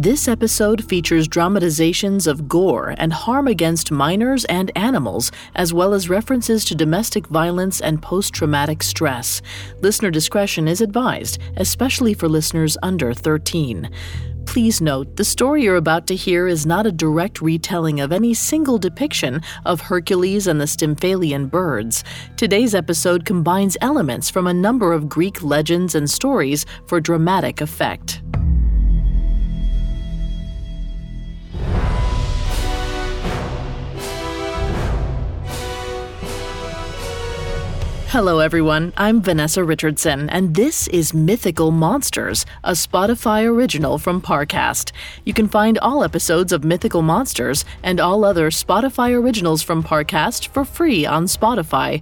This episode features dramatizations of gore and harm against minors and animals, as well as references to domestic violence and post traumatic stress. Listener discretion is advised, especially for listeners under 13. Please note, the story you're about to hear is not a direct retelling of any single depiction of Hercules and the Stymphalian birds. Today's episode combines elements from a number of Greek legends and stories for dramatic effect. Hello, everyone. I'm Vanessa Richardson, and this is Mythical Monsters, a Spotify original from Parcast. You can find all episodes of Mythical Monsters and all other Spotify originals from Parcast for free on Spotify.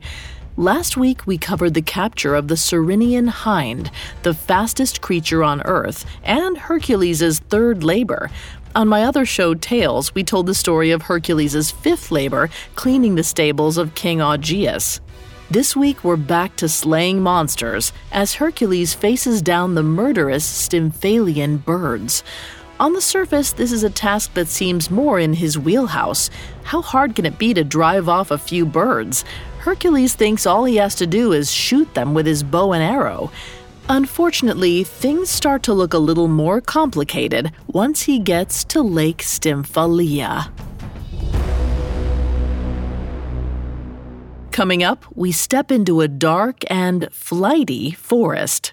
Last week, we covered the capture of the Ceryneian hind, the fastest creature on Earth, and Hercules' third labor. On my other show, Tales, we told the story of Hercules' fifth labor, cleaning the stables of King Augeas. This week, we're back to slaying monsters as Hercules faces down the murderous Stymphalian birds. On the surface, this is a task that seems more in his wheelhouse. How hard can it be to drive off a few birds? Hercules thinks all he has to do is shoot them with his bow and arrow. Unfortunately, things start to look a little more complicated once he gets to Lake Stymphalia. Coming up, we step into a dark and flighty forest.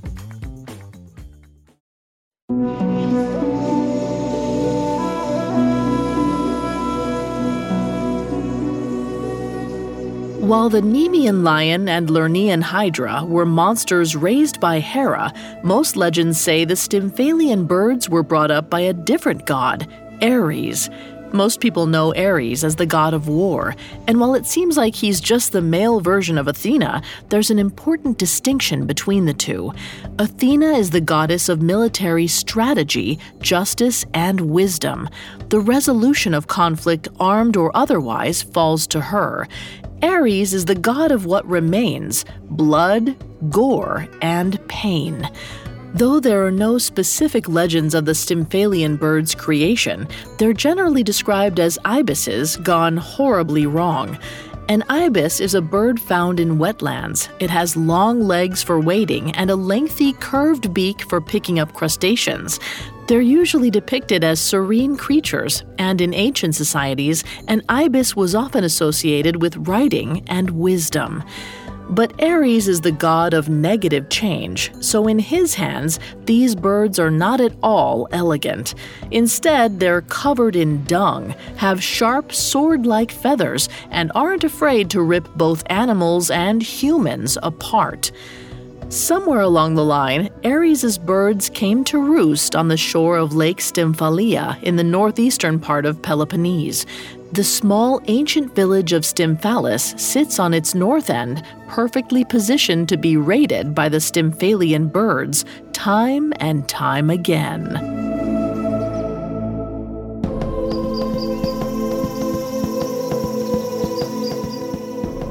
While the Nemean lion and Lernaean hydra were monsters raised by Hera, most legends say the Stymphalian birds were brought up by a different god, Ares. Most people know Ares as the god of war, and while it seems like he's just the male version of Athena, there's an important distinction between the two. Athena is the goddess of military strategy, justice, and wisdom. The resolution of conflict, armed or otherwise, falls to her. Ares is the god of what remains blood, gore, and pain. Though there are no specific legends of the Stymphalian bird's creation, they're generally described as ibises gone horribly wrong. An ibis is a bird found in wetlands. It has long legs for wading and a lengthy, curved beak for picking up crustaceans. They're usually depicted as serene creatures, and in ancient societies, an ibis was often associated with writing and wisdom. But Ares is the god of negative change, so in his hands, these birds are not at all elegant. Instead, they're covered in dung, have sharp sword like feathers, and aren't afraid to rip both animals and humans apart. Somewhere along the line, Ares's birds came to roost on the shore of Lake Stymphalia in the northeastern part of Peloponnese. The small ancient village of Stymphalis sits on its north end, perfectly positioned to be raided by the Stymphalian birds time and time again.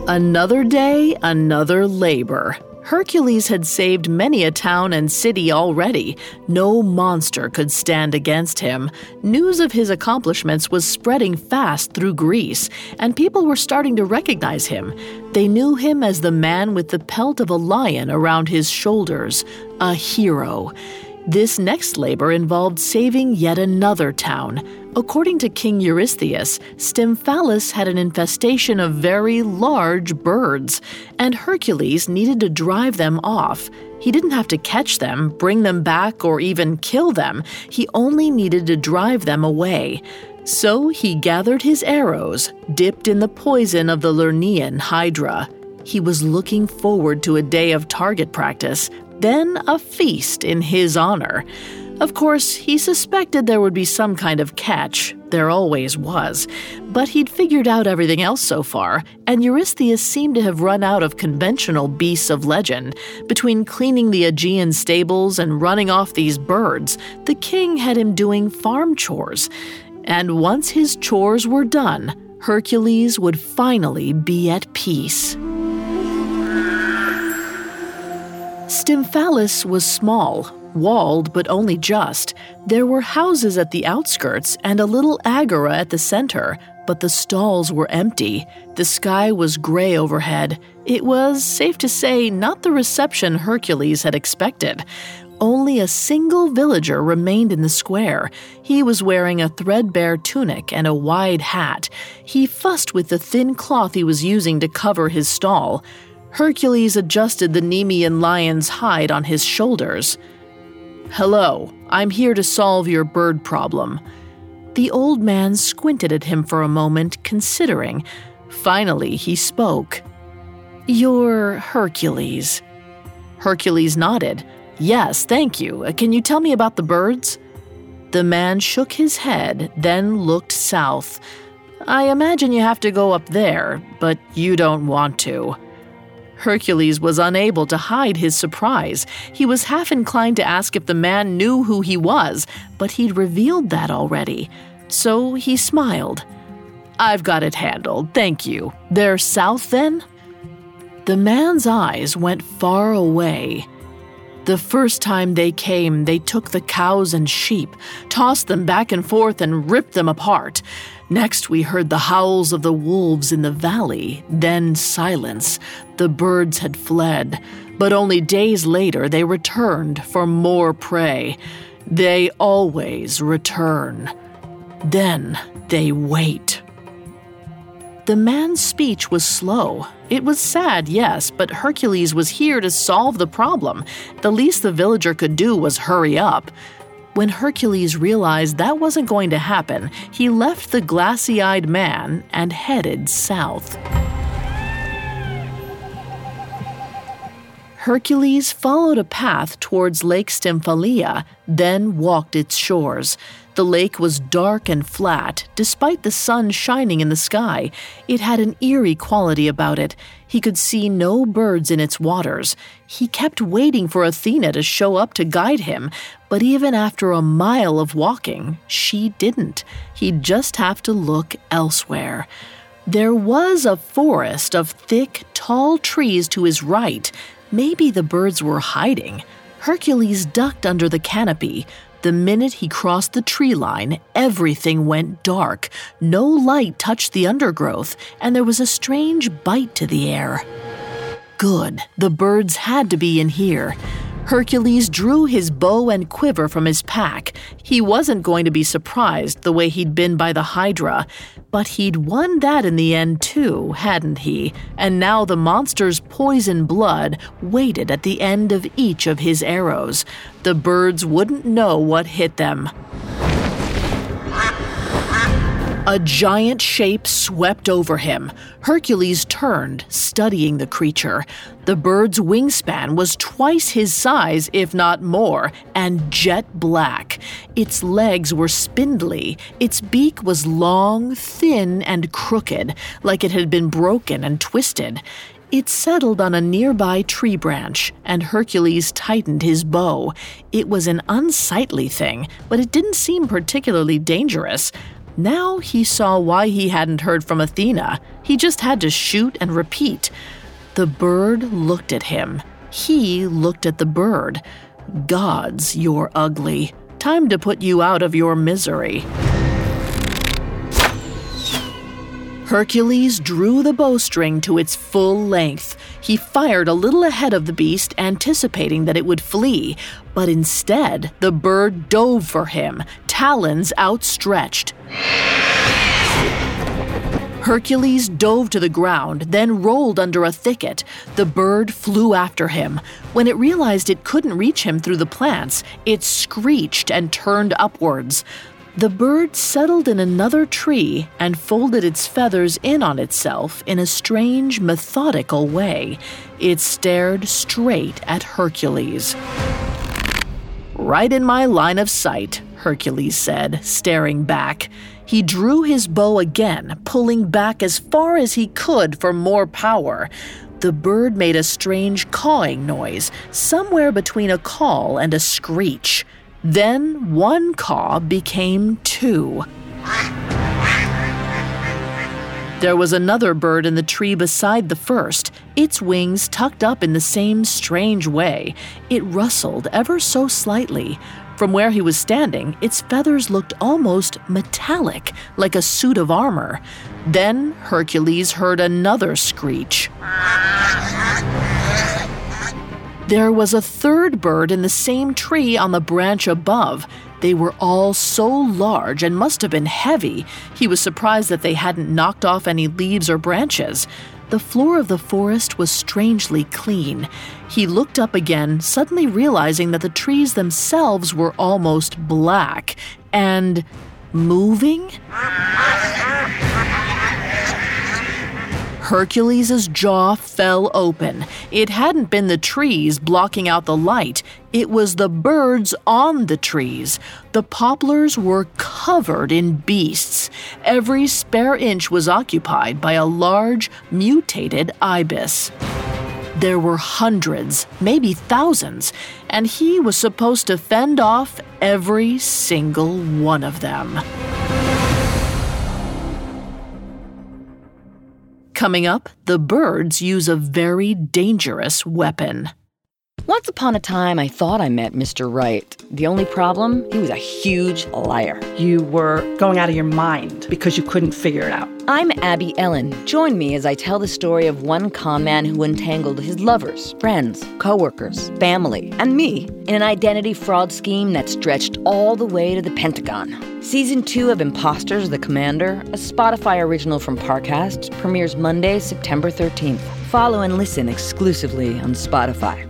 Another day, another labor. Hercules had saved many a town and city already. No monster could stand against him. News of his accomplishments was spreading fast through Greece, and people were starting to recognize him. They knew him as the man with the pelt of a lion around his shoulders, a hero. This next labor involved saving yet another town. According to King Eurystheus, Stymphalus had an infestation of very large birds, and Hercules needed to drive them off. He didn't have to catch them, bring them back, or even kill them. He only needed to drive them away. So he gathered his arrows, dipped in the poison of the Lernaean Hydra. He was looking forward to a day of target practice, then a feast in his honor. Of course, he suspected there would be some kind of catch. There always was. But he'd figured out everything else so far, and Eurystheus seemed to have run out of conventional beasts of legend. Between cleaning the Augean stables and running off these birds, the king had him doing farm chores. And once his chores were done, Hercules would finally be at peace. Stymphalus was small, walled but only just. There were houses at the outskirts and a little agora at the center, but the stalls were empty. The sky was gray overhead. It was, safe to say, not the reception Hercules had expected. Only a single villager remained in the square. He was wearing a threadbare tunic and a wide hat. He fussed with the thin cloth he was using to cover his stall. Hercules adjusted the Nemean lion's hide on his shoulders. Hello, I'm here to solve your bird problem. The old man squinted at him for a moment, considering. Finally, he spoke. You're Hercules. Hercules nodded. Yes, thank you. Uh, can you tell me about the birds? The man shook his head, then looked south. I imagine you have to go up there, but you don't want to. Hercules was unable to hide his surprise. He was half inclined to ask if the man knew who he was, but he'd revealed that already. So he smiled. I've got it handled, thank you. They're south then? The man's eyes went far away. The first time they came, they took the cows and sheep, tossed them back and forth, and ripped them apart. Next, we heard the howls of the wolves in the valley, then silence. The birds had fled, but only days later they returned for more prey. They always return. Then they wait. The man's speech was slow. It was sad, yes, but Hercules was here to solve the problem. The least the villager could do was hurry up. When Hercules realized that wasn't going to happen, he left the glassy eyed man and headed south. Hercules followed a path towards Lake Stymphalia, then walked its shores. The lake was dark and flat, despite the sun shining in the sky. It had an eerie quality about it. He could see no birds in its waters. He kept waiting for Athena to show up to guide him, but even after a mile of walking, she didn't. He'd just have to look elsewhere. There was a forest of thick, tall trees to his right. Maybe the birds were hiding. Hercules ducked under the canopy. The minute he crossed the tree line, everything went dark. No light touched the undergrowth, and there was a strange bite to the air. Good, the birds had to be in here. Hercules drew his bow and quiver from his pack. He wasn't going to be surprised the way he'd been by the Hydra, but he'd won that in the end too, hadn't he? And now the monster's poison blood waited at the end of each of his arrows. The birds wouldn't know what hit them. A giant shape swept over him. Hercules turned, studying the creature. The bird's wingspan was twice his size, if not more, and jet black. Its legs were spindly. Its beak was long, thin, and crooked, like it had been broken and twisted. It settled on a nearby tree branch, and Hercules tightened his bow. It was an unsightly thing, but it didn't seem particularly dangerous. Now he saw why he hadn't heard from Athena. He just had to shoot and repeat. The bird looked at him. He looked at the bird. Gods, you're ugly. Time to put you out of your misery. Hercules drew the bowstring to its full length. He fired a little ahead of the beast, anticipating that it would flee, but instead, the bird dove for him, talons outstretched. Hercules dove to the ground, then rolled under a thicket. The bird flew after him. When it realized it couldn't reach him through the plants, it screeched and turned upwards. The bird settled in another tree and folded its feathers in on itself in a strange, methodical way. It stared straight at Hercules. Right in my line of sight, Hercules said, staring back. He drew his bow again, pulling back as far as he could for more power. The bird made a strange cawing noise, somewhere between a call and a screech. Then one caw became two. There was another bird in the tree beside the first, its wings tucked up in the same strange way. It rustled ever so slightly. From where he was standing, its feathers looked almost metallic, like a suit of armor. Then Hercules heard another screech. There was a third bird in the same tree on the branch above. They were all so large and must have been heavy. He was surprised that they hadn't knocked off any leaves or branches. The floor of the forest was strangely clean. He looked up again, suddenly realizing that the trees themselves were almost black and moving. Hercules' jaw fell open. It hadn't been the trees blocking out the light, it was the birds on the trees. The poplars were covered in beasts. Every spare inch was occupied by a large, mutated ibis. There were hundreds, maybe thousands, and he was supposed to fend off every single one of them. Coming up, the birds use a very dangerous weapon. Once upon a time, I thought I met Mr. Right. The only problem, he was a huge liar. You were going out of your mind because you couldn't figure it out. I'm Abby Ellin. Join me as I tell the story of one con man who entangled his lovers, friends, coworkers, family, and me in an identity fraud scheme that stretched all the way to the Pentagon. Season 2 of Imposters the Commander, a Spotify original from Parcast, premieres Monday, September 13th. Follow and listen exclusively on Spotify.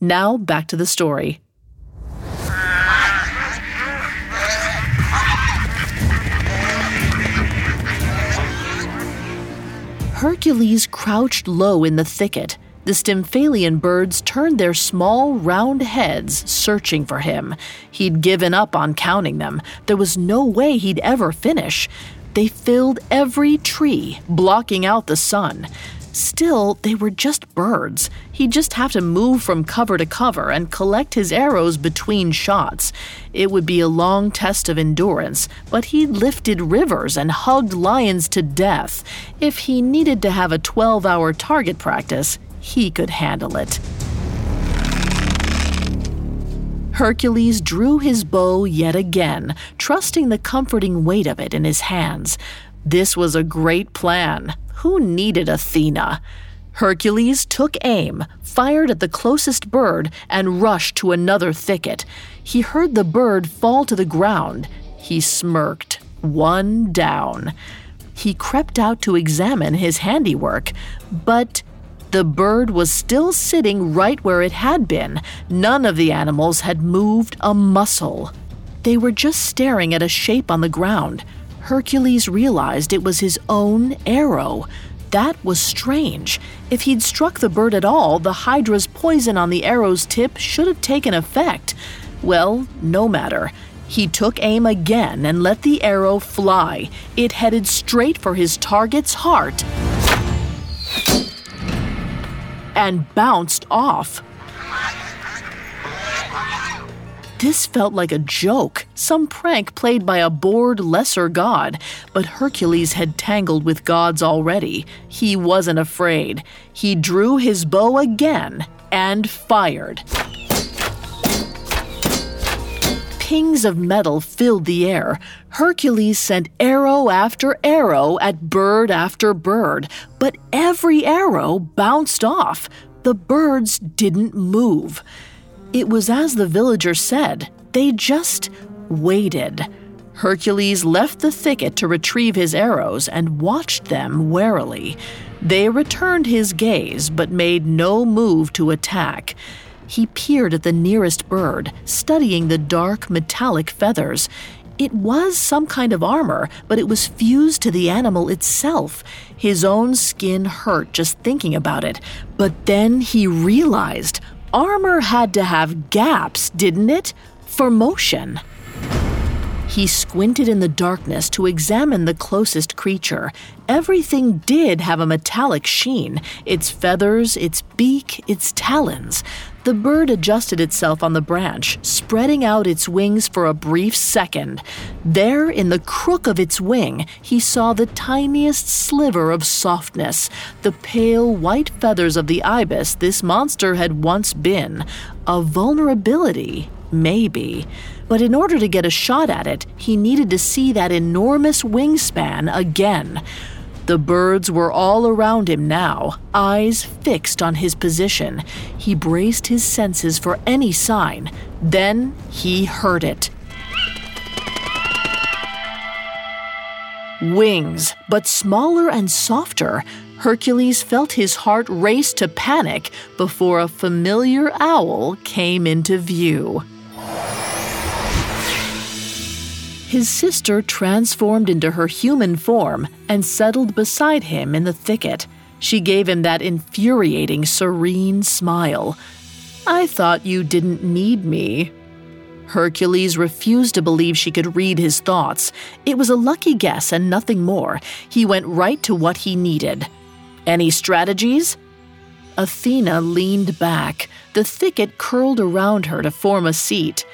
Now back to the story. Hercules crouched low in the thicket. The Stymphalian birds turned their small, round heads, searching for him. He'd given up on counting them. There was no way he'd ever finish. They filled every tree, blocking out the sun. Still, they were just birds. He'd just have to move from cover to cover and collect his arrows between shots. It would be a long test of endurance, but he'd lifted rivers and hugged lions to death. If he needed to have a 12 hour target practice, he could handle it. Hercules drew his bow yet again, trusting the comforting weight of it in his hands. This was a great plan. Who needed Athena? Hercules took aim, fired at the closest bird, and rushed to another thicket. He heard the bird fall to the ground. He smirked. One down. He crept out to examine his handiwork, but the bird was still sitting right where it had been. None of the animals had moved a muscle. They were just staring at a shape on the ground. Hercules realized it was his own arrow. That was strange. If he'd struck the bird at all, the Hydra's poison on the arrow's tip should have taken effect. Well, no matter. He took aim again and let the arrow fly. It headed straight for his target's heart and bounced off. This felt like a joke, some prank played by a bored lesser god. But Hercules had tangled with gods already. He wasn't afraid. He drew his bow again and fired. Pings of metal filled the air. Hercules sent arrow after arrow at bird after bird, but every arrow bounced off. The birds didn't move. It was as the villager said, they just waited. Hercules left the thicket to retrieve his arrows and watched them warily. They returned his gaze but made no move to attack. He peered at the nearest bird, studying the dark metallic feathers. It was some kind of armor, but it was fused to the animal itself. His own skin hurt just thinking about it. But then he realized Armor had to have gaps, didn't it? For motion. He squinted in the darkness to examine the closest creature. Everything did have a metallic sheen its feathers, its beak, its talons. The bird adjusted itself on the branch, spreading out its wings for a brief second. There, in the crook of its wing, he saw the tiniest sliver of softness, the pale white feathers of the ibis this monster had once been. A vulnerability, maybe. But in order to get a shot at it, he needed to see that enormous wingspan again. The birds were all around him now, eyes fixed on his position. He braced his senses for any sign. Then he heard it. Wings, but smaller and softer. Hercules felt his heart race to panic before a familiar owl came into view. His sister transformed into her human form and settled beside him in the thicket. She gave him that infuriating, serene smile. I thought you didn't need me. Hercules refused to believe she could read his thoughts. It was a lucky guess and nothing more. He went right to what he needed. Any strategies? Athena leaned back. The thicket curled around her to form a seat.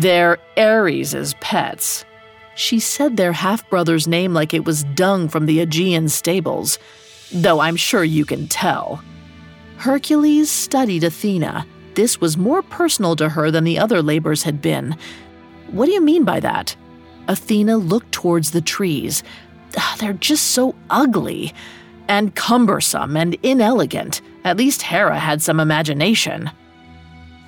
They're Ares' pets. She said their half brother's name like it was dung from the Augean stables, though I'm sure you can tell. Hercules studied Athena. This was more personal to her than the other labors had been. What do you mean by that? Athena looked towards the trees. Ah, they're just so ugly and cumbersome and inelegant. At least Hera had some imagination.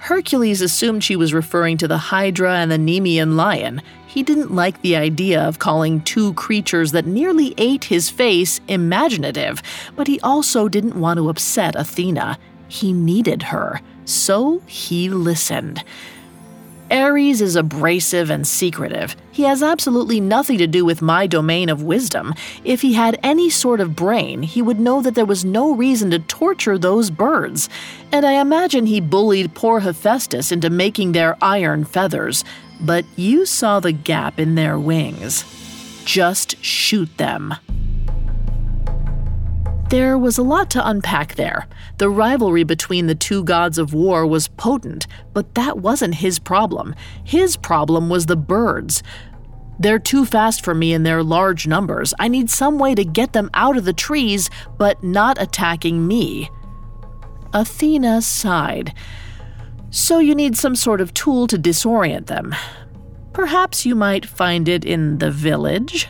Hercules assumed she was referring to the Hydra and the Nemean lion. He didn't like the idea of calling two creatures that nearly ate his face imaginative, but he also didn't want to upset Athena. He needed her, so he listened. Ares is abrasive and secretive. He has absolutely nothing to do with my domain of wisdom. If he had any sort of brain, he would know that there was no reason to torture those birds. And I imagine he bullied poor Hephaestus into making their iron feathers. But you saw the gap in their wings. Just shoot them. There was a lot to unpack there. The rivalry between the two gods of war was potent, but that wasn't his problem. His problem was the birds. They're too fast for me in their large numbers. I need some way to get them out of the trees, but not attacking me. Athena sighed. So you need some sort of tool to disorient them. Perhaps you might find it in the village?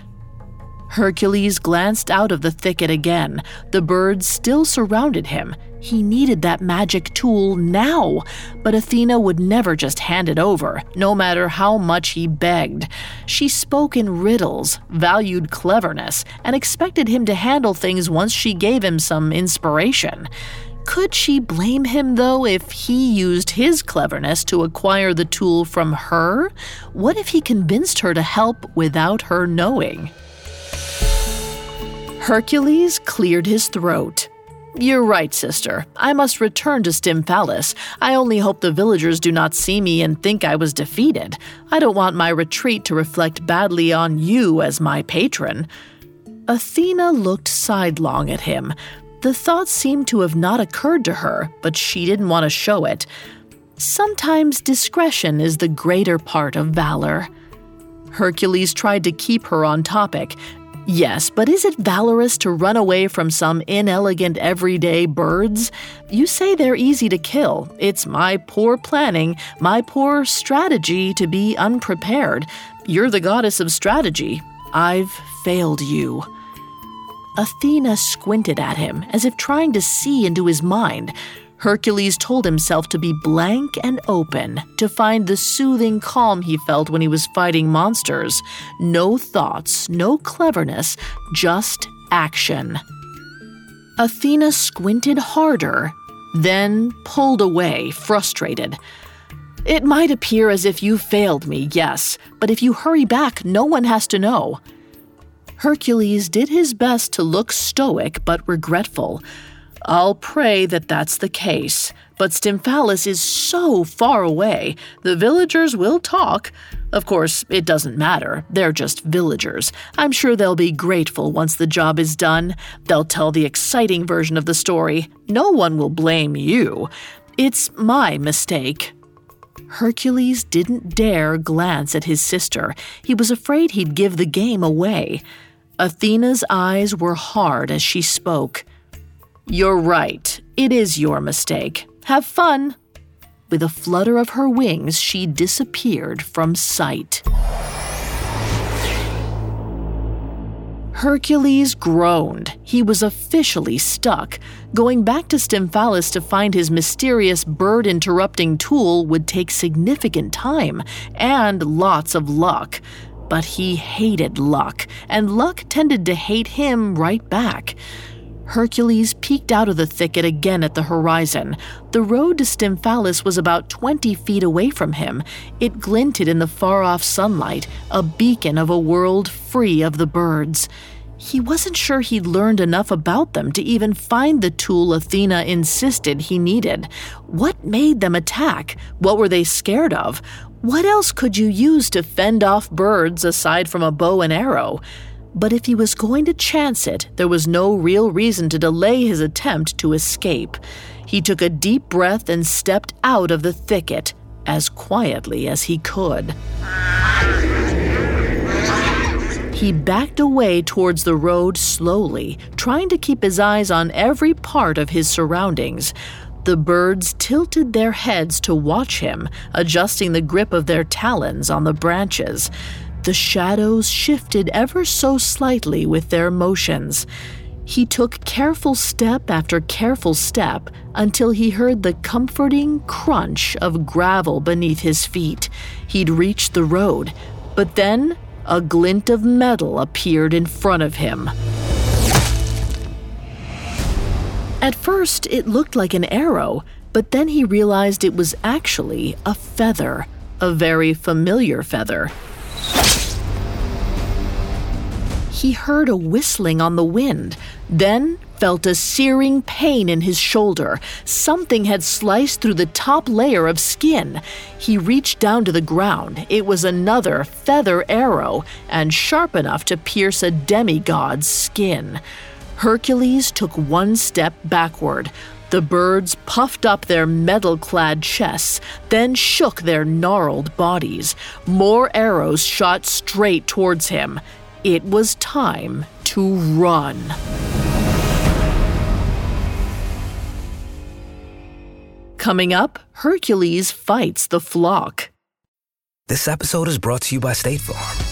Hercules glanced out of the thicket again. The birds still surrounded him. He needed that magic tool now, but Athena would never just hand it over, no matter how much he begged. She spoke in riddles, valued cleverness, and expected him to handle things once she gave him some inspiration. Could she blame him, though, if he used his cleverness to acquire the tool from her? What if he convinced her to help without her knowing? Hercules cleared his throat. You're right, sister. I must return to Stymphalis. I only hope the villagers do not see me and think I was defeated. I don't want my retreat to reflect badly on you as my patron. Athena looked sidelong at him. The thought seemed to have not occurred to her, but she didn't want to show it. Sometimes discretion is the greater part of valor. Hercules tried to keep her on topic. Yes, but is it valorous to run away from some inelegant everyday birds? You say they're easy to kill. It's my poor planning, my poor strategy to be unprepared. You're the goddess of strategy. I've failed you. Athena squinted at him as if trying to see into his mind. Hercules told himself to be blank and open, to find the soothing calm he felt when he was fighting monsters. No thoughts, no cleverness, just action. Athena squinted harder, then pulled away, frustrated. It might appear as if you failed me, yes, but if you hurry back, no one has to know. Hercules did his best to look stoic but regretful. I'll pray that that's the case, but Stymphalis is so far away. The villagers will talk. Of course, it doesn't matter. They're just villagers. I'm sure they'll be grateful once the job is done. They'll tell the exciting version of the story. No one will blame you. It's my mistake. Hercules didn't dare glance at his sister. He was afraid he'd give the game away. Athena's eyes were hard as she spoke. You're right. It is your mistake. Have fun. With a flutter of her wings, she disappeared from sight. Hercules groaned. He was officially stuck. Going back to Stymphalis to find his mysterious bird interrupting tool would take significant time and lots of luck. But he hated luck, and luck tended to hate him right back. Hercules peeked out of the thicket again at the horizon. The road to Stymphalis was about 20 feet away from him. It glinted in the far off sunlight, a beacon of a world free of the birds. He wasn't sure he'd learned enough about them to even find the tool Athena insisted he needed. What made them attack? What were they scared of? What else could you use to fend off birds aside from a bow and arrow? But if he was going to chance it, there was no real reason to delay his attempt to escape. He took a deep breath and stepped out of the thicket as quietly as he could. He backed away towards the road slowly, trying to keep his eyes on every part of his surroundings. The birds tilted their heads to watch him, adjusting the grip of their talons on the branches. The shadows shifted ever so slightly with their motions. He took careful step after careful step until he heard the comforting crunch of gravel beneath his feet. He'd reached the road, but then a glint of metal appeared in front of him. At first, it looked like an arrow, but then he realized it was actually a feather, a very familiar feather. He heard a whistling on the wind, then felt a searing pain in his shoulder. Something had sliced through the top layer of skin. He reached down to the ground. It was another feather arrow, and sharp enough to pierce a demigod's skin. Hercules took one step backward. The birds puffed up their metal clad chests, then shook their gnarled bodies. More arrows shot straight towards him. It was time to run. Coming up, Hercules fights the flock. This episode is brought to you by State Farm.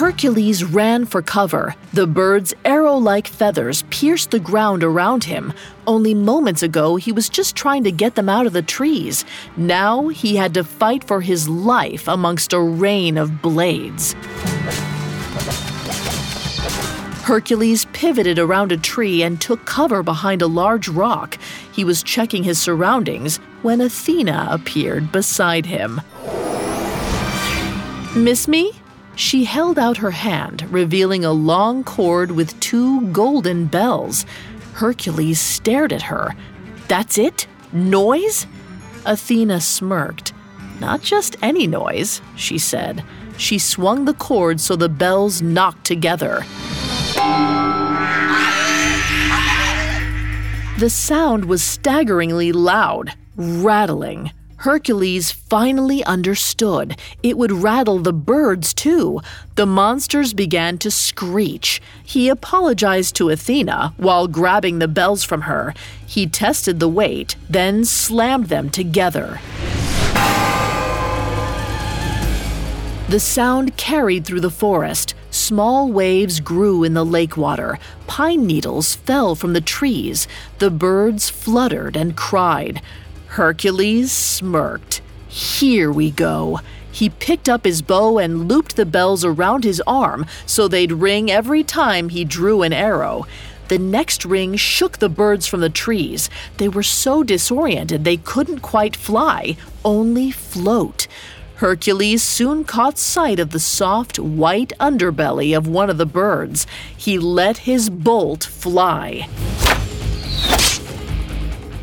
Hercules ran for cover. The bird's arrow like feathers pierced the ground around him. Only moments ago, he was just trying to get them out of the trees. Now he had to fight for his life amongst a rain of blades. Hercules pivoted around a tree and took cover behind a large rock. He was checking his surroundings when Athena appeared beside him. Miss me? She held out her hand, revealing a long cord with two golden bells. Hercules stared at her. That's it? Noise? Athena smirked. Not just any noise, she said. She swung the cord so the bells knocked together. The sound was staggeringly loud, rattling. Hercules finally understood. It would rattle the birds too. The monsters began to screech. He apologized to Athena while grabbing the bells from her. He tested the weight, then slammed them together. The sound carried through the forest. Small waves grew in the lake water. Pine needles fell from the trees. The birds fluttered and cried. Hercules smirked. Here we go. He picked up his bow and looped the bells around his arm so they'd ring every time he drew an arrow. The next ring shook the birds from the trees. They were so disoriented they couldn't quite fly, only float. Hercules soon caught sight of the soft, white underbelly of one of the birds. He let his bolt fly.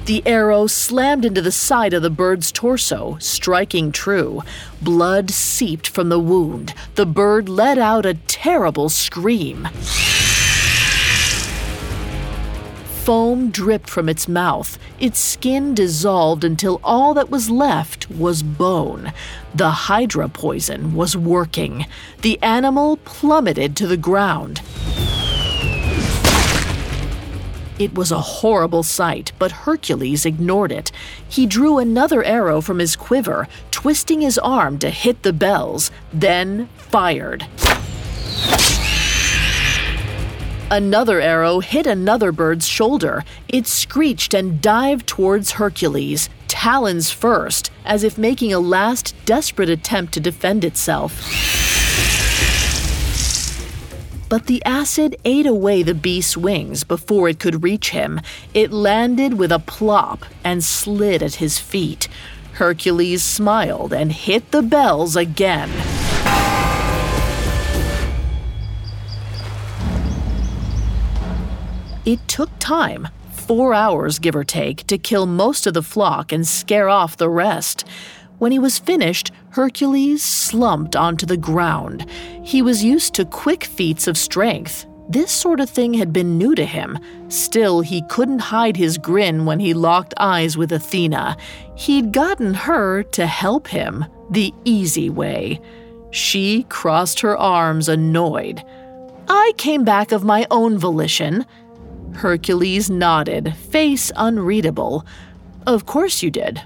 The arrow slammed into the side of the bird's torso, striking true. Blood seeped from the wound. The bird let out a terrible scream. Foam dripped from its mouth. Its skin dissolved until all that was left was bone. The Hydra poison was working. The animal plummeted to the ground. It was a horrible sight, but Hercules ignored it. He drew another arrow from his quiver, twisting his arm to hit the bells, then fired. Another arrow hit another bird's shoulder. It screeched and dived towards Hercules, talons first, as if making a last desperate attempt to defend itself but the acid ate away the beast's wings before it could reach him. It landed with a plop and slid at his feet. Hercules smiled and hit the bells again. It took time, four hours give or take, to kill most of the flock and scare off the rest. When he was finished, Hercules slumped onto the ground. He was used to quick feats of strength. This sort of thing had been new to him. Still, he couldn't hide his grin when he locked eyes with Athena. He'd gotten her to help him the easy way. She crossed her arms, annoyed. I came back of my own volition. Hercules nodded, face unreadable. Of course you did.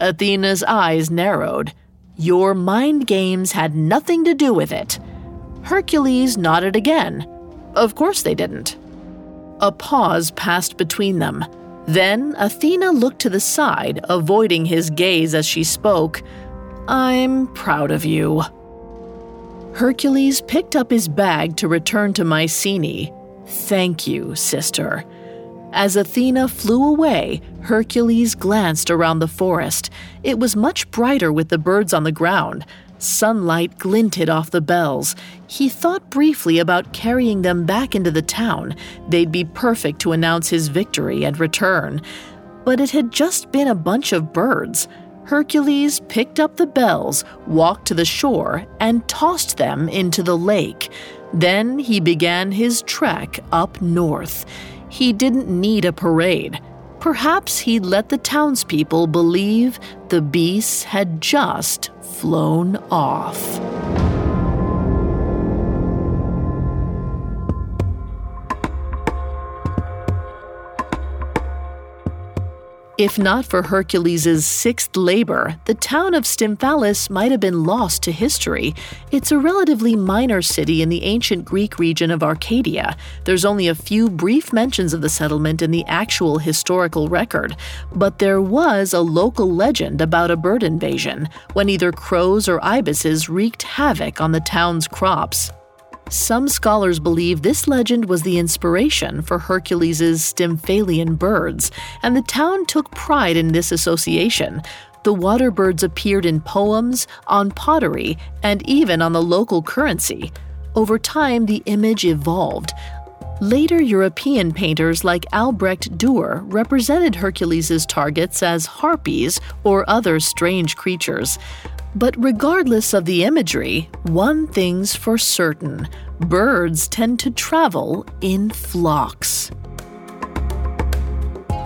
Athena's eyes narrowed. Your mind games had nothing to do with it. Hercules nodded again. Of course they didn't. A pause passed between them. Then Athena looked to the side, avoiding his gaze as she spoke. I'm proud of you. Hercules picked up his bag to return to Mycenae. Thank you, sister. As Athena flew away, Hercules glanced around the forest. It was much brighter with the birds on the ground. Sunlight glinted off the bells. He thought briefly about carrying them back into the town. They'd be perfect to announce his victory and return. But it had just been a bunch of birds. Hercules picked up the bells, walked to the shore, and tossed them into the lake. Then he began his trek up north. He didn't need a parade. Perhaps he'd let the townspeople believe the beasts had just flown off. If not for Hercules' sixth labor, the town of Stymphalis might have been lost to history. It's a relatively minor city in the ancient Greek region of Arcadia. There's only a few brief mentions of the settlement in the actual historical record, but there was a local legend about a bird invasion when either crows or ibises wreaked havoc on the town's crops. Some scholars believe this legend was the inspiration for Hercules' Stymphalian birds, and the town took pride in this association. The water birds appeared in poems, on pottery, and even on the local currency. Over time, the image evolved. Later European painters like Albrecht Dürer represented Hercules' targets as harpies or other strange creatures. But regardless of the imagery, one thing's for certain birds tend to travel in flocks.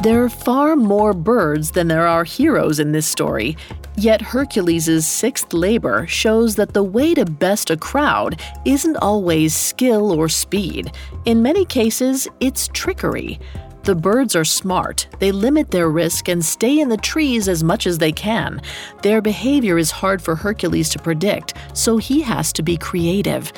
There are far more birds than there are heroes in this story, yet Hercules' sixth labor shows that the way to best a crowd isn't always skill or speed. In many cases, it's trickery. The birds are smart, they limit their risk and stay in the trees as much as they can. Their behavior is hard for Hercules to predict, so he has to be creative.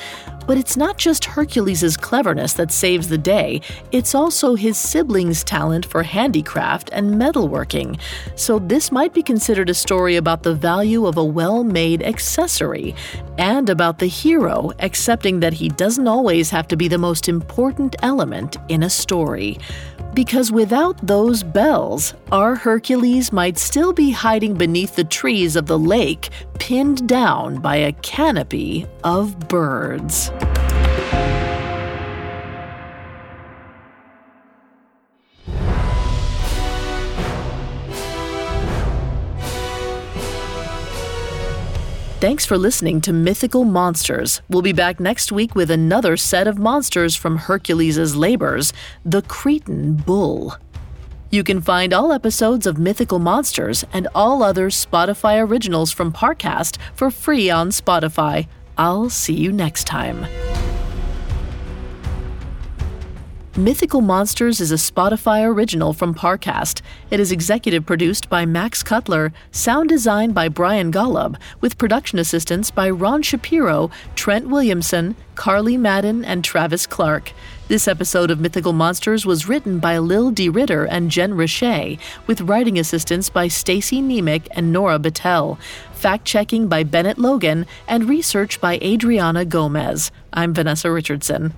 But it's not just Hercules' cleverness that saves the day, it's also his siblings' talent for handicraft and metalworking. So this might be considered a story about the value of a well made accessory, and about the hero accepting that he doesn't always have to be the most important element in a story. Because without those bells, our Hercules might still be hiding beneath the trees of the lake, pinned down by a canopy of birds. Thanks for listening to Mythical Monsters. We'll be back next week with another set of monsters from Hercules' labors the Cretan Bull. You can find all episodes of Mythical Monsters and all other Spotify originals from Parcast for free on Spotify. I'll see you next time. Mythical Monsters is a Spotify original from Parcast. It is executive produced by Max Cutler, sound designed by Brian Golub, with production assistance by Ron Shapiro, Trent Williamson, Carly Madden, and Travis Clark. This episode of Mythical Monsters was written by Lil D. Ritter and Jen Richey, with writing assistance by Stacy Nemec and Nora Battelle, fact checking by Bennett Logan, and research by Adriana Gomez. I'm Vanessa Richardson.